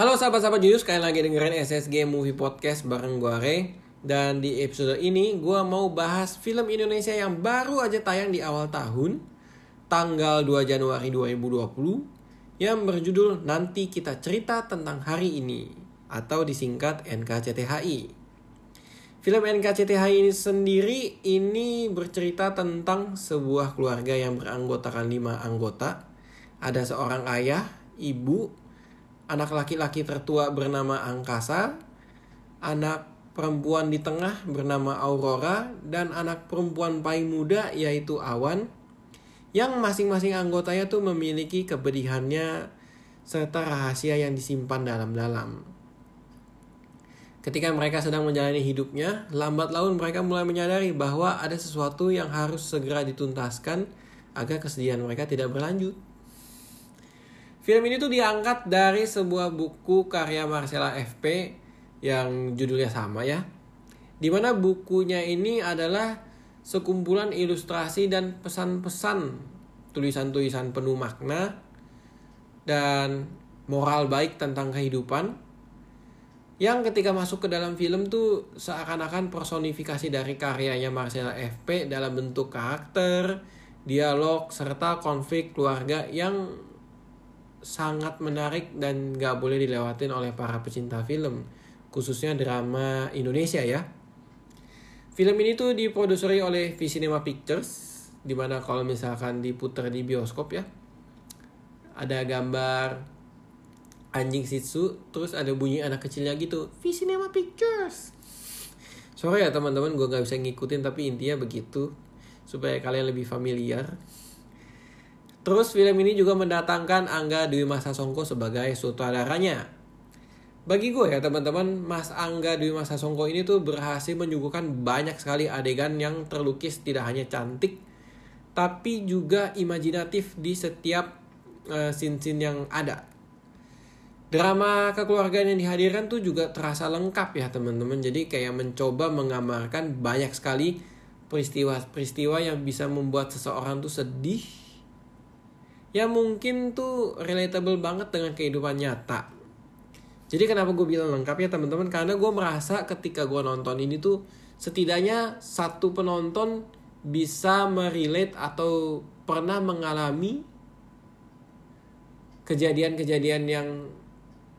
Halo sahabat-sahabat Junius, kalian lagi dengerin SSG Movie Podcast bareng gue Ray Dan di episode ini gue mau bahas film Indonesia yang baru aja tayang di awal tahun Tanggal 2 Januari 2020 Yang berjudul Nanti Kita Cerita Tentang Hari Ini Atau disingkat NKCTHI Film NKCTHI ini sendiri ini bercerita tentang sebuah keluarga yang beranggotakan lima anggota. Ada seorang ayah, ibu, anak laki-laki tertua bernama Angkasa, anak perempuan di tengah bernama Aurora, dan anak perempuan paling muda yaitu Awan, yang masing-masing anggotanya tuh memiliki kepedihannya serta rahasia yang disimpan dalam-dalam. Ketika mereka sedang menjalani hidupnya, lambat laun mereka mulai menyadari bahwa ada sesuatu yang harus segera dituntaskan agar kesedihan mereka tidak berlanjut. Film ini tuh diangkat dari sebuah buku karya Marcella FP yang judulnya sama ya. Di mana bukunya ini adalah sekumpulan ilustrasi dan pesan-pesan tulisan-tulisan penuh makna dan moral baik tentang kehidupan yang ketika masuk ke dalam film tuh seakan-akan personifikasi dari karyanya Marcella FP dalam bentuk karakter, dialog, serta konflik keluarga yang sangat menarik dan gak boleh dilewatin oleh para pecinta film khususnya drama Indonesia ya. Film ini tuh diproduseri oleh V Cinema Pictures di mana kalau misalkan diputar di bioskop ya ada gambar anjing Shih terus ada bunyi anak kecilnya gitu V Cinema Pictures. Sorry ya teman-teman gue nggak bisa ngikutin tapi intinya begitu supaya kalian lebih familiar Terus film ini juga mendatangkan Angga Dwi Masa Songko sebagai sutradaranya. Bagi gue ya teman-teman, Mas Angga Dwi Masa Songko ini tuh berhasil menyuguhkan banyak sekali adegan yang terlukis tidak hanya cantik, tapi juga imajinatif di setiap uh, scene-scene yang ada. Drama kekeluargaan yang dihadirkan tuh juga terasa lengkap ya teman-teman. Jadi kayak mencoba menggambarkan banyak sekali peristiwa-peristiwa yang bisa membuat seseorang tuh sedih, yang mungkin tuh relatable banget dengan kehidupan nyata. Jadi kenapa gue bilang lengkap ya teman-teman? Karena gue merasa ketika gue nonton ini tuh setidaknya satu penonton bisa merelate atau pernah mengalami kejadian-kejadian yang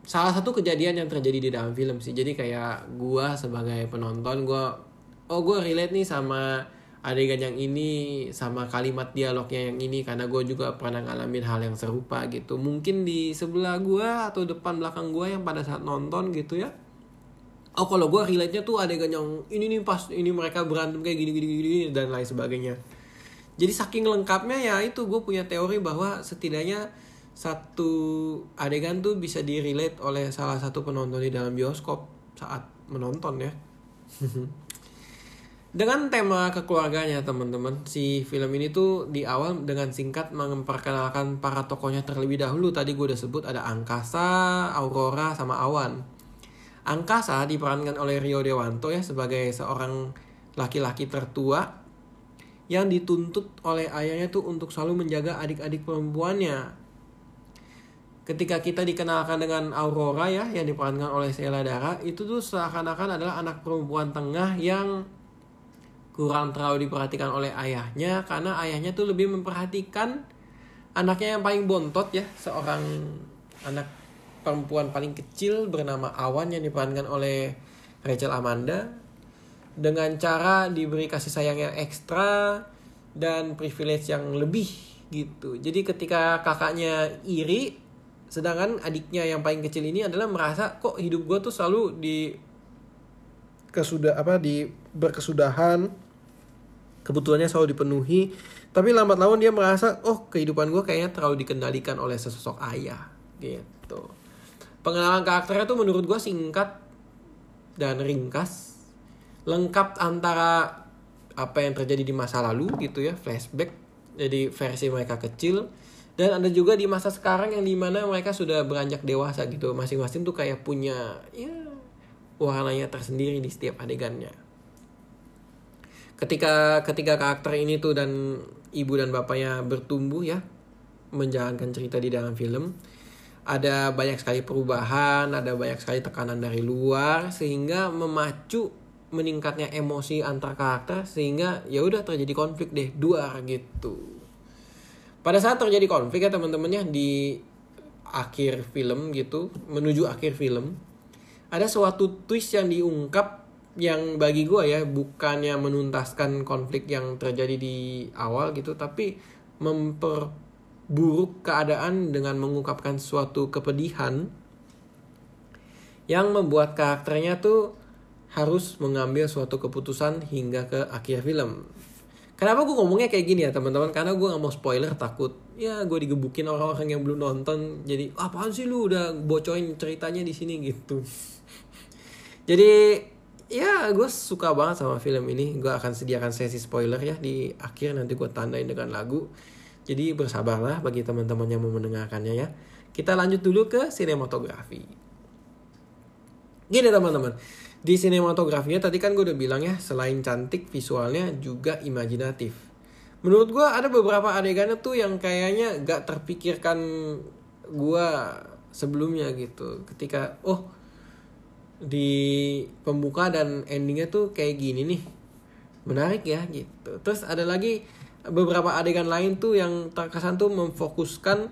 salah satu kejadian yang terjadi di dalam film sih. Jadi kayak gue sebagai penonton gue oh gue relate nih sama adegan yang ini sama kalimat dialognya yang ini karena gue juga pernah ngalamin hal yang serupa gitu. Mungkin di sebelah gue atau depan belakang gue yang pada saat nonton gitu ya. Oh kalau gue relate nya tuh adegan yang ini nih pas ini mereka berantem kayak gini gini gini dan lain sebagainya. Jadi saking lengkapnya ya itu gue punya teori bahwa setidaknya satu adegan tuh bisa di relate oleh salah satu penonton di dalam bioskop saat menonton ya Dengan tema kekeluarganya teman-teman, si film ini tuh di awal dengan singkat memperkenalkan para tokohnya terlebih dahulu. Tadi gue udah sebut ada Angkasa, Aurora, sama Awan. Angkasa diperankan oleh Rio Dewanto ya sebagai seorang laki-laki tertua yang dituntut oleh ayahnya tuh untuk selalu menjaga adik-adik perempuannya. Ketika kita dikenalkan dengan Aurora ya yang diperankan oleh Sheila Dara, itu tuh seakan-akan adalah anak perempuan tengah yang kurang terlalu diperhatikan oleh ayahnya karena ayahnya tuh lebih memperhatikan anaknya yang paling bontot ya seorang anak perempuan paling kecil bernama Awan yang diperankan oleh Rachel Amanda. Dengan cara diberi kasih sayang yang ekstra dan privilege yang lebih gitu. Jadi ketika kakaknya iri sedangkan adiknya yang paling kecil ini adalah merasa kok hidup gue tuh selalu di kesudah apa di berkesudahan kebutuhannya selalu dipenuhi tapi lambat laun dia merasa oh kehidupan gue kayaknya terlalu dikendalikan oleh sesosok ayah gitu. Pengenalan karakternya tuh menurut gue singkat dan ringkas lengkap antara apa yang terjadi di masa lalu gitu ya flashback jadi versi mereka kecil dan ada juga di masa sekarang yang di mana mereka sudah beranjak dewasa gitu. Masing-masing tuh kayak punya ya warnanya tersendiri di setiap adegannya. Ketika ketika karakter ini tuh dan ibu dan bapaknya bertumbuh ya menjalankan cerita di dalam film, ada banyak sekali perubahan, ada banyak sekali tekanan dari luar sehingga memacu meningkatnya emosi antar karakter sehingga ya udah terjadi konflik deh dua gitu. Pada saat terjadi konflik ya teman-temannya di akhir film gitu, menuju akhir film, ada suatu twist yang diungkap yang bagi gue ya bukannya menuntaskan konflik yang terjadi di awal gitu tapi memperburuk keadaan dengan mengungkapkan suatu kepedihan yang membuat karakternya tuh harus mengambil suatu keputusan hingga ke akhir film. Kenapa gue ngomongnya kayak gini ya teman-teman? Karena gue gak mau spoiler takut ya gue digebukin orang-orang yang belum nonton jadi apaan sih lu udah bocorin ceritanya di sini gitu. Jadi ya gue suka banget sama film ini. Gue akan sediakan sesi spoiler ya di akhir. Nanti gue tandain dengan lagu. Jadi bersabarlah bagi teman-teman yang mau mendengarkannya ya. Kita lanjut dulu ke sinematografi. Gini teman-teman. Di sinematografinya tadi kan gue udah bilang ya selain cantik visualnya juga imajinatif. Menurut gue ada beberapa adegannya tuh yang kayaknya gak terpikirkan gue sebelumnya gitu. Ketika oh di pembuka dan endingnya tuh kayak gini nih menarik ya gitu terus ada lagi beberapa adegan lain tuh yang terkesan tuh memfokuskan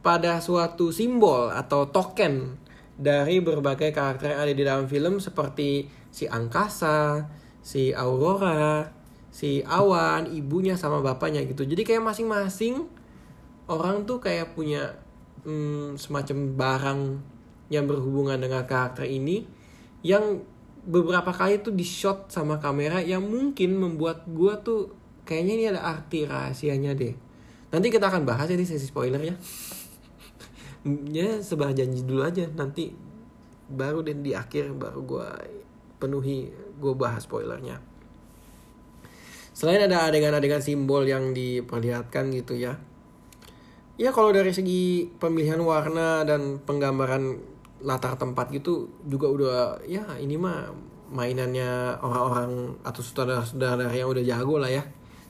pada suatu simbol atau token dari berbagai karakter yang ada di dalam film seperti si angkasa, si aurora, si awan, ibunya sama bapaknya gitu. Jadi kayak masing-masing orang tuh kayak punya hmm, semacam barang yang berhubungan dengan karakter ini yang beberapa kali tuh di shot sama kamera yang mungkin membuat gue tuh kayaknya ini ada arti rahasianya deh. Nanti kita akan bahas ya di sesi spoiler ya. ya sebar janji dulu aja nanti baru dan di akhir baru gue penuhi gue bahas spoilernya. Selain ada adegan-adegan simbol yang diperlihatkan gitu ya. Ya kalau dari segi pemilihan warna dan penggambaran latar tempat gitu juga udah ya ini mah mainannya orang-orang atau saudara-saudara yang udah jago lah ya.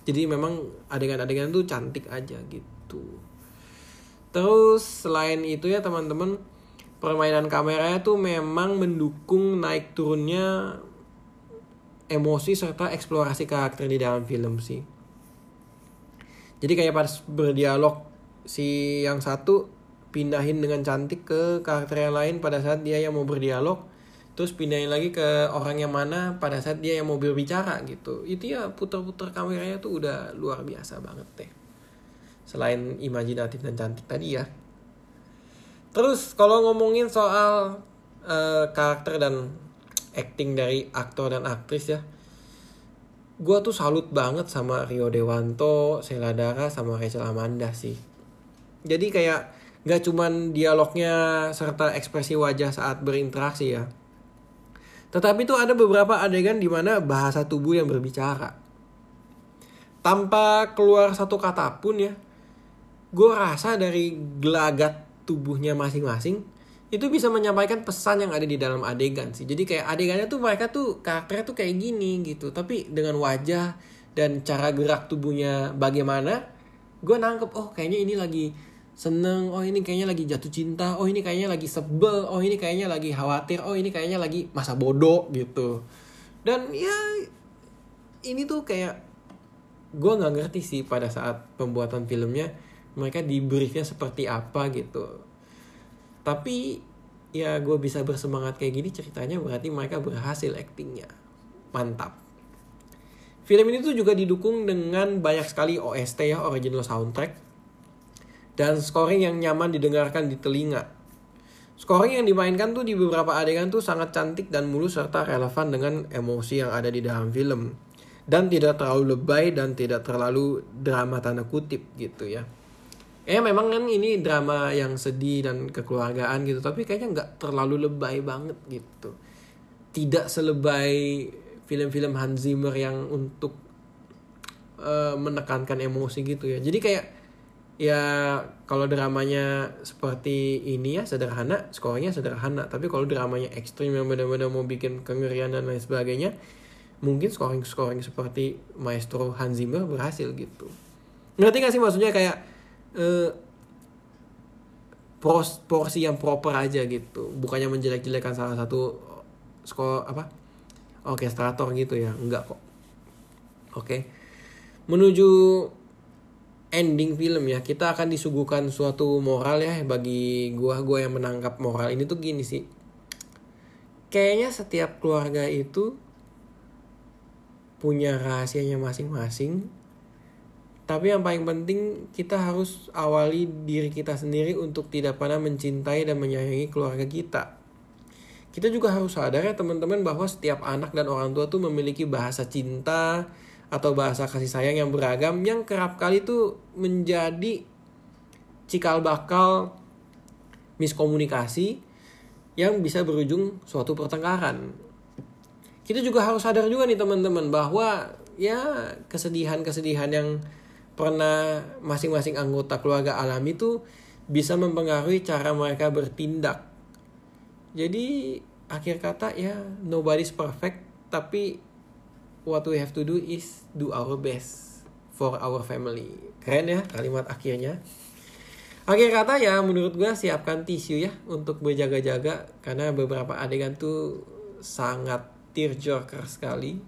Jadi memang adegan-adegan tuh cantik aja gitu. Terus selain itu ya teman-teman permainan kameranya tuh memang mendukung naik turunnya emosi serta eksplorasi karakter di dalam film sih. Jadi kayak pas berdialog si yang satu pindahin dengan cantik ke karakter yang lain pada saat dia yang mau berdialog terus pindahin lagi ke orang yang mana pada saat dia yang mau berbicara gitu. Itu ya putar-putar kameranya tuh udah luar biasa banget deh. Selain imajinatif dan cantik tadi ya. Terus kalau ngomongin soal uh, karakter dan acting dari aktor dan aktris ya gue tuh salut banget sama Rio Dewanto, Sheila Dara, sama Rachel Amanda sih. Jadi kayak nggak cuman dialognya serta ekspresi wajah saat berinteraksi ya. Tetapi tuh ada beberapa adegan di mana bahasa tubuh yang berbicara. Tanpa keluar satu kata pun ya, gue rasa dari gelagat tubuhnya masing-masing itu bisa menyampaikan pesan yang ada di dalam adegan sih. Jadi kayak adegannya tuh mereka tuh karakternya tuh kayak gini gitu. Tapi dengan wajah dan cara gerak tubuhnya bagaimana, gue nangkep oh kayaknya ini lagi seneng oh ini kayaknya lagi jatuh cinta oh ini kayaknya lagi sebel oh ini kayaknya lagi khawatir oh ini kayaknya lagi masa bodoh gitu. Dan ya ini tuh kayak gue nggak ngerti sih pada saat pembuatan filmnya mereka di briefnya seperti apa gitu. Tapi ya gue bisa bersemangat kayak gini ceritanya berarti mereka berhasil actingnya mantap. Film ini tuh juga didukung dengan banyak sekali OST ya original soundtrack dan scoring yang nyaman didengarkan di telinga. Scoring yang dimainkan tuh di beberapa adegan tuh sangat cantik dan mulus serta relevan dengan emosi yang ada di dalam film. Dan tidak terlalu lebay dan tidak terlalu drama tanda kutip gitu ya. Eh memang kan ini drama yang sedih dan kekeluargaan gitu. Tapi kayaknya nggak terlalu lebay banget gitu. Tidak selebay film-film Hans Zimmer yang untuk uh, menekankan emosi gitu ya. Jadi kayak ya kalau dramanya seperti ini ya sederhana skornya sederhana. Tapi kalau dramanya ekstrim yang benar-benar mau bikin kengerian dan lain sebagainya mungkin scoring scoring seperti maestro Hans Zimmer berhasil gitu. Ngerti gak sih maksudnya kayak uh, pros, porsi yang proper aja gitu. Bukannya menjelek-jelekan salah satu skor apa orkestrator gitu ya. Enggak kok. Oke. Menuju ending film ya. Kita akan disuguhkan suatu moral ya bagi gua gua yang menangkap moral ini tuh gini sih. Kayaknya setiap keluarga itu punya rahasianya masing-masing. Tapi yang paling penting kita harus awali diri kita sendiri untuk tidak pernah mencintai dan menyayangi keluarga kita. Kita juga harus sadar ya teman-teman bahwa setiap anak dan orang tua tuh memiliki bahasa cinta atau bahasa kasih sayang yang beragam yang kerap kali tuh menjadi cikal bakal miskomunikasi yang bisa berujung suatu pertengkaran. Kita juga harus sadar juga nih teman-teman bahwa ya kesedihan-kesedihan yang pernah masing-masing anggota keluarga alami itu bisa mempengaruhi cara mereka bertindak. Jadi akhir kata ya nobody's perfect tapi what we have to do is do our best for our family. Keren ya kalimat akhirnya. Akhir kata ya menurut gue siapkan tisu ya untuk berjaga-jaga karena beberapa adegan tuh sangat tearjerker sekali.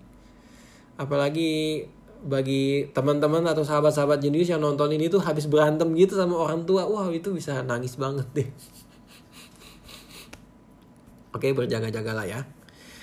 Apalagi bagi teman-teman atau sahabat-sahabat jenius yang nonton ini tuh habis berantem gitu sama orang tua wah itu bisa nangis banget deh oke berjaga-jagalah ya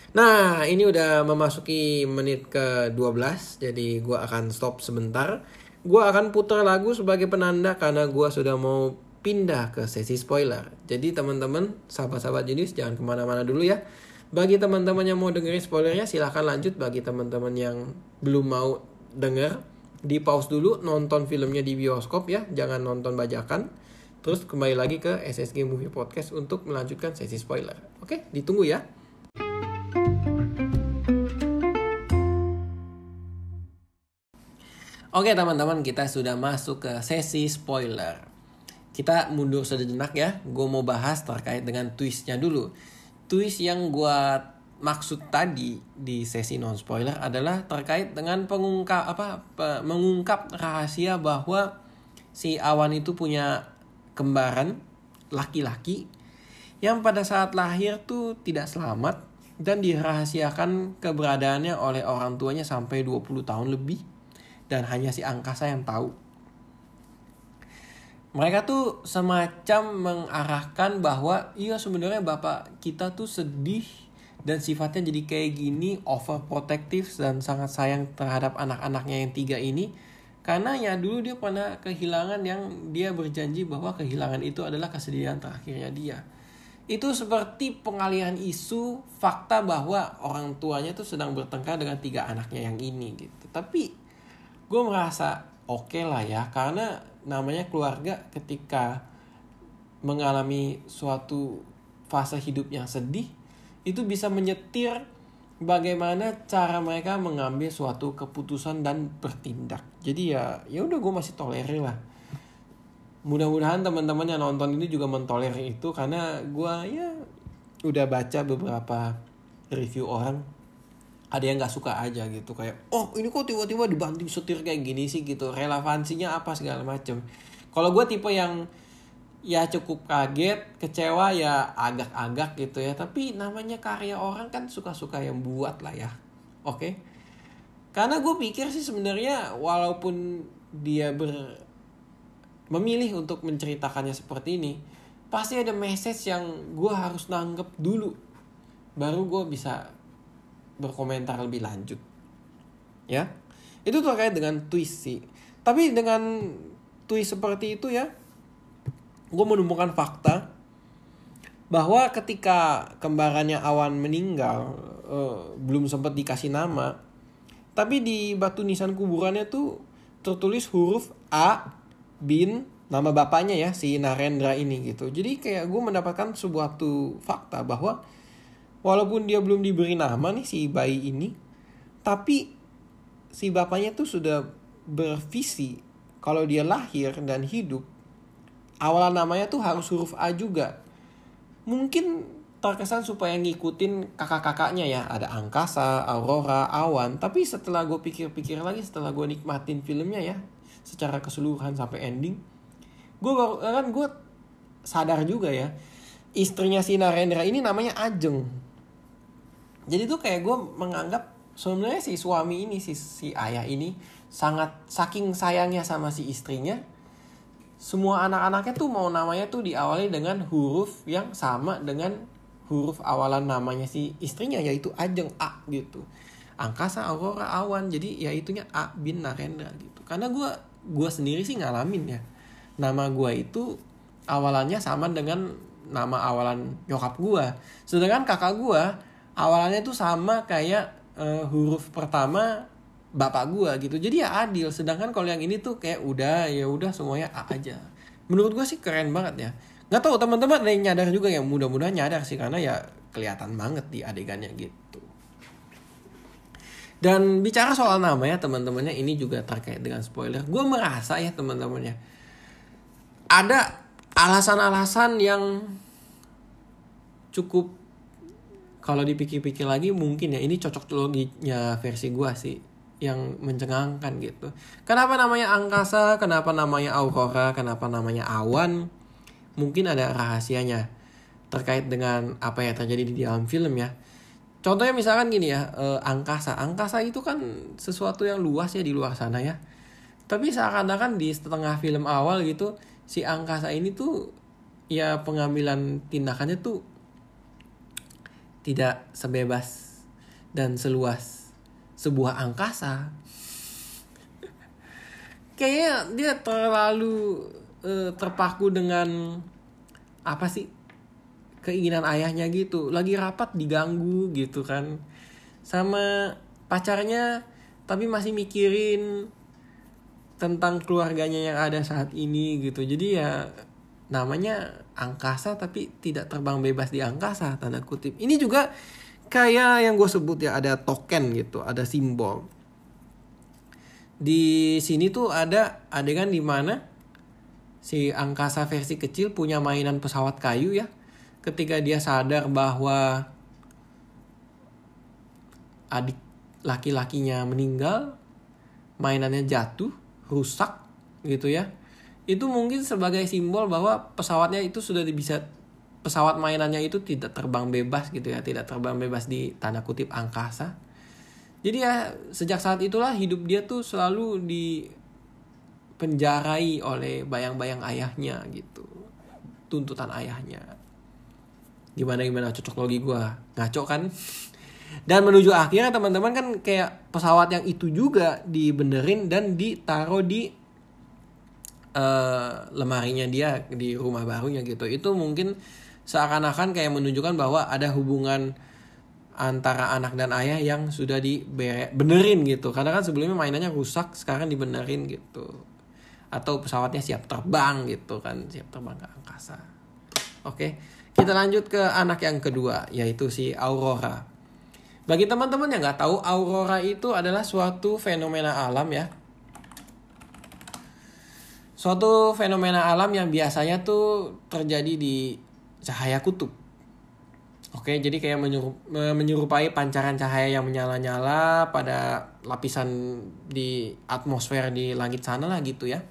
nah ini udah memasuki menit ke 12 jadi gua akan stop sebentar. Gua akan putar lagu sebagai penanda karena gua sudah mau pindah ke sesi spoiler. Jadi teman-teman sahabat-sahabat jenius jangan ke mana-mana dulu ya. Bagi teman-teman yang mau dengerin spoilernya silahkan lanjut. Bagi teman-teman yang belum mau denger di pause dulu nonton filmnya di bioskop ya. Jangan nonton bajakan. Terus kembali lagi ke SSG Movie Podcast untuk melanjutkan sesi spoiler. Oke ditunggu ya Oke teman-teman kita sudah masuk ke sesi spoiler. Kita mundur sejenak ya. Gue mau bahas terkait dengan twistnya dulu. Twist yang gue maksud tadi di sesi non spoiler adalah terkait dengan pengungkap apa mengungkap rahasia bahwa si Awan itu punya kembaran laki-laki yang pada saat lahir tuh tidak selamat dan dirahasiakan keberadaannya oleh orang tuanya sampai 20 tahun lebih dan hanya si angkasa yang tahu. Mereka tuh semacam mengarahkan bahwa iya sebenarnya bapak kita tuh sedih dan sifatnya jadi kayak gini overprotective dan sangat sayang terhadap anak-anaknya yang tiga ini. Karena ya dulu dia pernah kehilangan yang dia berjanji bahwa kehilangan itu adalah kesedihan terakhirnya dia. Itu seperti pengalihan isu fakta bahwa orang tuanya tuh sedang bertengkar dengan tiga anaknya yang ini gitu. Tapi gue merasa oke okay lah ya karena namanya keluarga ketika mengalami suatu fase hidup yang sedih itu bisa menyetir bagaimana cara mereka mengambil suatu keputusan dan bertindak. Jadi ya ya udah gue masih tolerir lah. Mudah-mudahan teman-teman yang nonton ini juga mentolerir itu karena gue ya udah baca beberapa review orang ada yang nggak suka aja gitu kayak oh ini kok tiba-tiba dibanting setir kayak gini sih gitu relevansinya apa segala macem kalau gue tipe yang ya cukup kaget, kecewa ya agak-agak gitu ya. Tapi namanya karya orang kan suka-suka yang buat lah ya. Oke. Karena gue pikir sih sebenarnya walaupun dia ber memilih untuk menceritakannya seperti ini, pasti ada message yang gue harus nanggep dulu. Baru gue bisa berkomentar lebih lanjut. Ya. Itu terkait dengan twist sih. Tapi dengan twist seperti itu ya, gue menemukan fakta bahwa ketika kembarannya Awan meninggal uh, belum sempat dikasih nama tapi di batu nisan kuburannya tuh tertulis huruf A bin nama bapaknya ya si Narendra ini gitu jadi kayak gue mendapatkan sebuah tuh fakta bahwa walaupun dia belum diberi nama nih si bayi ini tapi si bapaknya tuh sudah bervisi kalau dia lahir dan hidup awalan namanya tuh harus huruf A juga. Mungkin terkesan supaya ngikutin kakak-kakaknya ya. Ada angkasa, aurora, awan. Tapi setelah gue pikir-pikir lagi, setelah gue nikmatin filmnya ya. Secara keseluruhan sampai ending. Gue baru, kan gue sadar juga ya istrinya si Narendra ini namanya Ajeng jadi tuh kayak gue menganggap sebenarnya si suami ini si si ayah ini sangat saking sayangnya sama si istrinya. Semua anak-anaknya tuh mau namanya tuh diawali dengan huruf yang sama dengan huruf awalan namanya si istrinya yaitu Ajeng A gitu. Angkasa aurora awan. Jadi ya itunya A bin Narendra gitu. Karena gue gue sendiri sih ngalamin ya nama gue itu awalannya sama dengan nama awalan nyokap gue sedangkan kakak gue awalannya tuh sama kayak uh, huruf pertama bapak gue gitu. Jadi ya adil. Sedangkan kalau yang ini tuh kayak udah ya udah semuanya A aja. Menurut gue sih keren banget ya. Nggak tahu teman-teman ada yang nyadar juga yang mudah-mudahan nyadar sih karena ya kelihatan banget di adegannya gitu. Dan bicara soal nama ya teman-temannya ini juga terkait dengan spoiler. Gue merasa ya teman-temannya ada alasan-alasan yang cukup kalau dipikir-pikir lagi mungkin ya ini cocok loginya versi gue sih yang mencengangkan gitu. Kenapa namanya angkasa? Kenapa namanya aurora? Kenapa namanya awan? Mungkin ada rahasianya terkait dengan apa yang terjadi di dalam film ya Contohnya misalkan gini ya, eh, angkasa. Angkasa itu kan sesuatu yang luas ya di luar sana ya. Tapi seakan-akan di setengah film awal gitu, si angkasa ini tuh ya pengambilan tindakannya tuh tidak sebebas dan seluas sebuah angkasa. Kayaknya dia terlalu uh, terpaku dengan apa sih? Keinginan ayahnya gitu. Lagi rapat diganggu gitu kan. Sama pacarnya tapi masih mikirin tentang keluarganya yang ada saat ini gitu. Jadi ya namanya angkasa tapi tidak terbang bebas di angkasa tanda kutip. Ini juga kayak yang gue sebut ya ada token gitu ada simbol. Di sini tuh ada adegan di mana si angkasa versi kecil punya mainan pesawat kayu ya. Ketika dia sadar bahwa adik laki-lakinya meninggal, mainannya jatuh, rusak gitu ya. Itu mungkin sebagai simbol bahwa pesawatnya itu sudah bisa pesawat mainannya itu tidak terbang bebas gitu ya, tidak terbang bebas di tanda kutip angkasa. Jadi ya sejak saat itulah hidup dia tuh selalu di penjarai oleh bayang-bayang ayahnya gitu. Tuntutan ayahnya gimana gimana cocok logi gue ngaco kan dan menuju akhirnya teman-teman kan kayak pesawat yang itu juga dibenerin dan ditaruh di uh, lemarinya dia di rumah barunya gitu itu mungkin seakan-akan kayak menunjukkan bahwa ada hubungan antara anak dan ayah yang sudah dibenerin gitu karena kan sebelumnya mainannya rusak sekarang dibenerin gitu atau pesawatnya siap terbang gitu kan siap terbang ke angkasa oke? Kita lanjut ke anak yang kedua, yaitu si Aurora. Bagi teman-teman yang nggak tahu, Aurora itu adalah suatu fenomena alam ya. Suatu fenomena alam yang biasanya tuh terjadi di cahaya kutub. Oke, jadi kayak menyerupai pancaran cahaya yang menyala-nyala pada lapisan di atmosfer di langit sana lah gitu ya.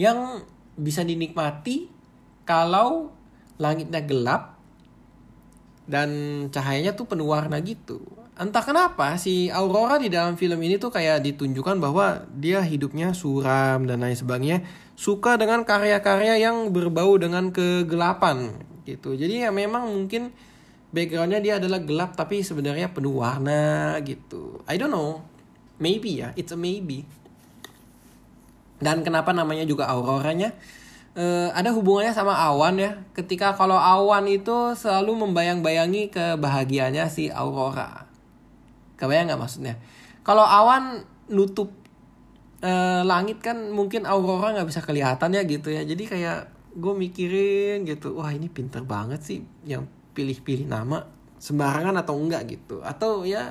Yang bisa dinikmati kalau langitnya gelap dan cahayanya tuh penuh warna gitu. Entah kenapa si Aurora di dalam film ini tuh kayak ditunjukkan bahwa dia hidupnya suram dan lain sebagainya, suka dengan karya-karya yang berbau dengan kegelapan gitu. Jadi ya memang mungkin backgroundnya dia adalah gelap tapi sebenarnya penuh warna gitu. I don't know, maybe ya, it's a maybe. Dan kenapa namanya juga Auroranya? uh, ada hubungannya sama awan ya. Ketika kalau awan itu selalu membayang-bayangi kebahagiaannya si Aurora. Kebayang nggak maksudnya? Kalau awan nutup uh, langit kan mungkin Aurora nggak bisa kelihatan ya gitu ya. Jadi kayak gue mikirin gitu, wah ini pinter banget sih yang pilih-pilih nama sembarangan atau enggak gitu. Atau ya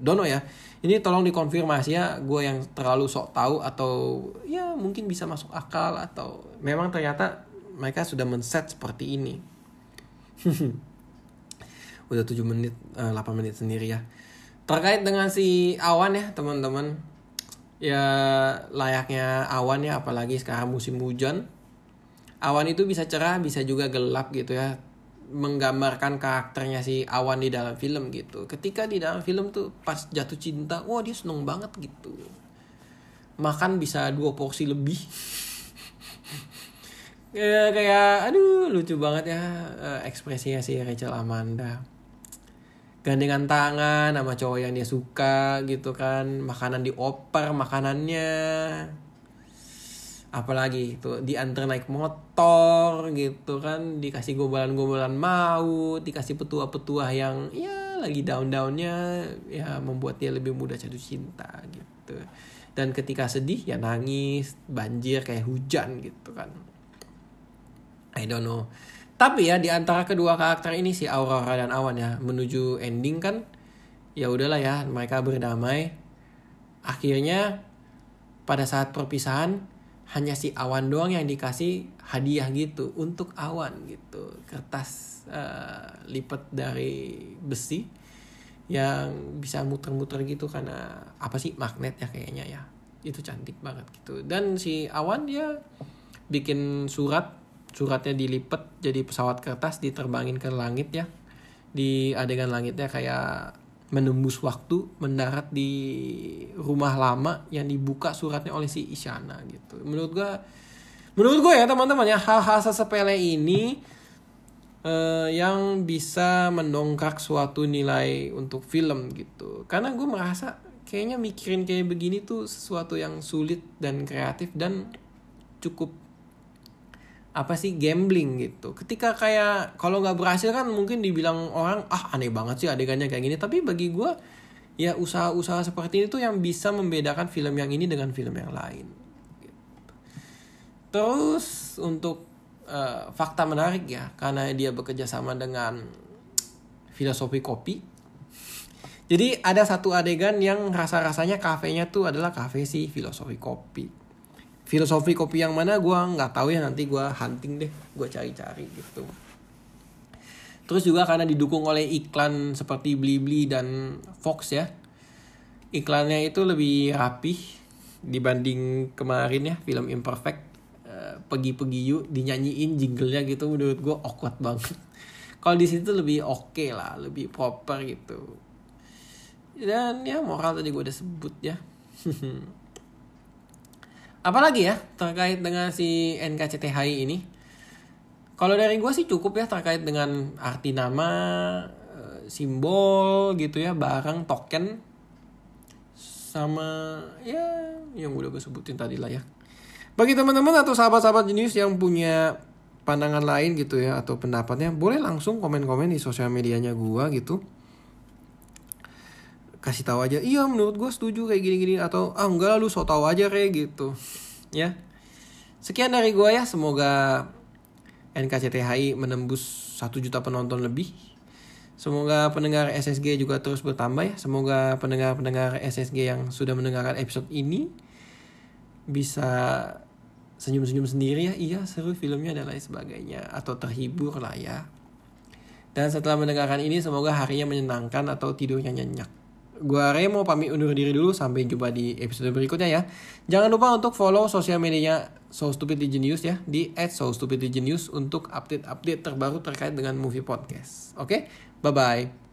dono ya ini tolong dikonfirmasi ya gue yang terlalu sok tahu atau ya mungkin bisa masuk akal atau memang ternyata mereka sudah men-set seperti ini udah 7 menit uh, eh, 8 menit sendiri ya terkait dengan si awan ya teman-teman. Ya layaknya awan ya apalagi sekarang musim hujan. Awan itu bisa cerah bisa juga gelap gitu ya. Menggambarkan karakternya si awan di dalam film gitu. Ketika di dalam film tuh pas jatuh cinta wah dia seneng banget gitu. Makan bisa dua porsi lebih. Kayak kayak aduh lucu banget ya eh, ekspresinya si Rachel Amanda gandengan tangan sama cowok yang dia suka gitu kan. Makanan dioper makanannya. Apalagi itu diantar naik motor gitu kan. Dikasih gombalan-gombalan maut dikasih petua-petua yang ya lagi daun-daunnya ya membuat dia lebih mudah jatuh cinta gitu. Dan ketika sedih ya nangis banjir kayak hujan gitu kan. I don't know. Tapi ya di antara kedua karakter ini si Aurora dan Awan ya menuju ending kan ya udahlah ya mereka berdamai. Akhirnya pada saat perpisahan hanya si Awan doang yang dikasih hadiah gitu untuk Awan gitu. Kertas uh, lipat dari besi yang bisa muter-muter gitu karena apa sih magnet ya kayaknya ya. Itu cantik banget gitu. Dan si Awan dia bikin surat suratnya dilipat jadi pesawat kertas diterbangin ke langit ya. Di adegan langitnya kayak menembus waktu mendarat di rumah lama yang dibuka suratnya oleh si Isyana gitu. Menurut gua menurut gua ya teman-teman ya hal-hal sesepele ini uh, yang bisa mendongkrak suatu nilai untuk film gitu. Karena gue merasa kayaknya mikirin kayak begini tuh sesuatu yang sulit dan kreatif dan cukup apa sih gambling gitu. Ketika kayak kalau nggak berhasil kan mungkin dibilang orang ah aneh banget sih adegannya kayak gini. Tapi bagi gue ya usaha-usaha seperti itu yang bisa membedakan film yang ini dengan film yang lain. Terus untuk uh, fakta menarik ya karena dia bekerja sama dengan filosofi kopi. Jadi ada satu adegan yang rasa-rasanya kafenya tuh adalah kafe si filosofi kopi filosofi kopi yang mana gue nggak tahu ya nanti gue hunting deh gue cari-cari gitu. Terus juga karena didukung oleh iklan seperti Blibli dan Fox ya iklannya itu lebih rapih dibanding kemarin ya film Imperfect. Uh, pergi-pergi yuk dinyanyiin jinglenya gitu menurut gue awkward banget. Kalau di situ lebih oke okay lah lebih proper gitu. Dan ya moral tadi gue udah sebut ya apalagi ya terkait dengan si NKCTHI ini? Kalau dari gue sih cukup ya terkait dengan arti nama eh, simbol gitu ya barang token sama ya yang udah gue sebutin tadi lah ya. Bagi teman-teman atau sahabat-sahabat jenius yang punya pandangan lain gitu ya atau pendapatnya boleh langsung komen-komen di sosial medianya gue gitu kasih tahu aja iya menurut gue setuju kayak gini-gini atau ah enggak lu so tau aja kayak gitu. Ya. Sekian dari gue ya semoga NKCTHI menembus satu juta penonton lebih. Semoga pendengar SSG juga terus bertambah ya. Semoga pendengar-pendengar SSG yang sudah mendengarkan episode ini bisa senyum-senyum sendiri ya. Iya seru filmnya dan lain sebagainya. Atau terhibur lah ya. Dan setelah mendengarkan ini semoga harinya menyenangkan atau tidurnya nyenyak Gua Remo pamit undur diri dulu sampai jumpa di episode berikutnya ya. Jangan lupa untuk follow sosial medianya So Stupid Genius ya di @sostupidgenius untuk update-update terbaru terkait dengan movie podcast. Oke, okay? bye bye.